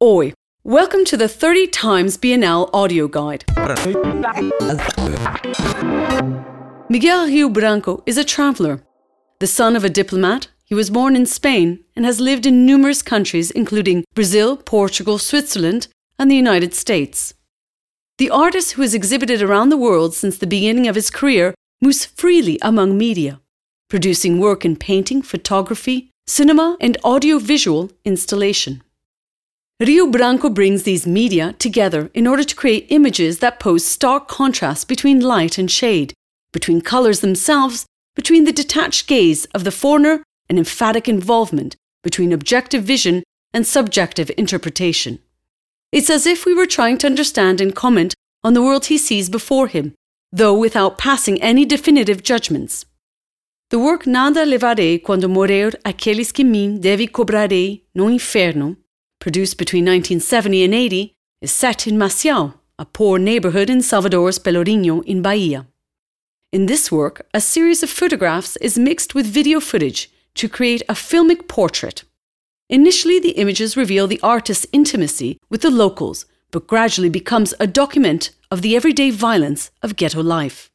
Oi, welcome to the 30 times Bienal audio guide. Miguel Rio Branco is a traveller. The son of a diplomat, he was born in Spain and has lived in numerous countries, including Brazil, Portugal, Switzerland, and the United States. The artist who has exhibited around the world since the beginning of his career moves freely among media, producing work in painting, photography, cinema, and audiovisual installation. Rio Branco brings these media together in order to create images that pose stark contrast between light and shade, between colours themselves, between the detached gaze of the foreigner and emphatic involvement, between objective vision and subjective interpretation. It's as if we were trying to understand and comment on the world he sees before him, though without passing any definitive judgments. The work Nada levarei quando morrer aqueles que mim deve cobrarei no inferno, produced between 1970 and 80, is set in Maciel, a poor neighbourhood in Salvador's Pelourinho in Bahia. In this work, a series of photographs is mixed with video footage to create a filmic portrait. Initially, the images reveal the artist's intimacy with the locals, but gradually becomes a document of the everyday violence of ghetto life.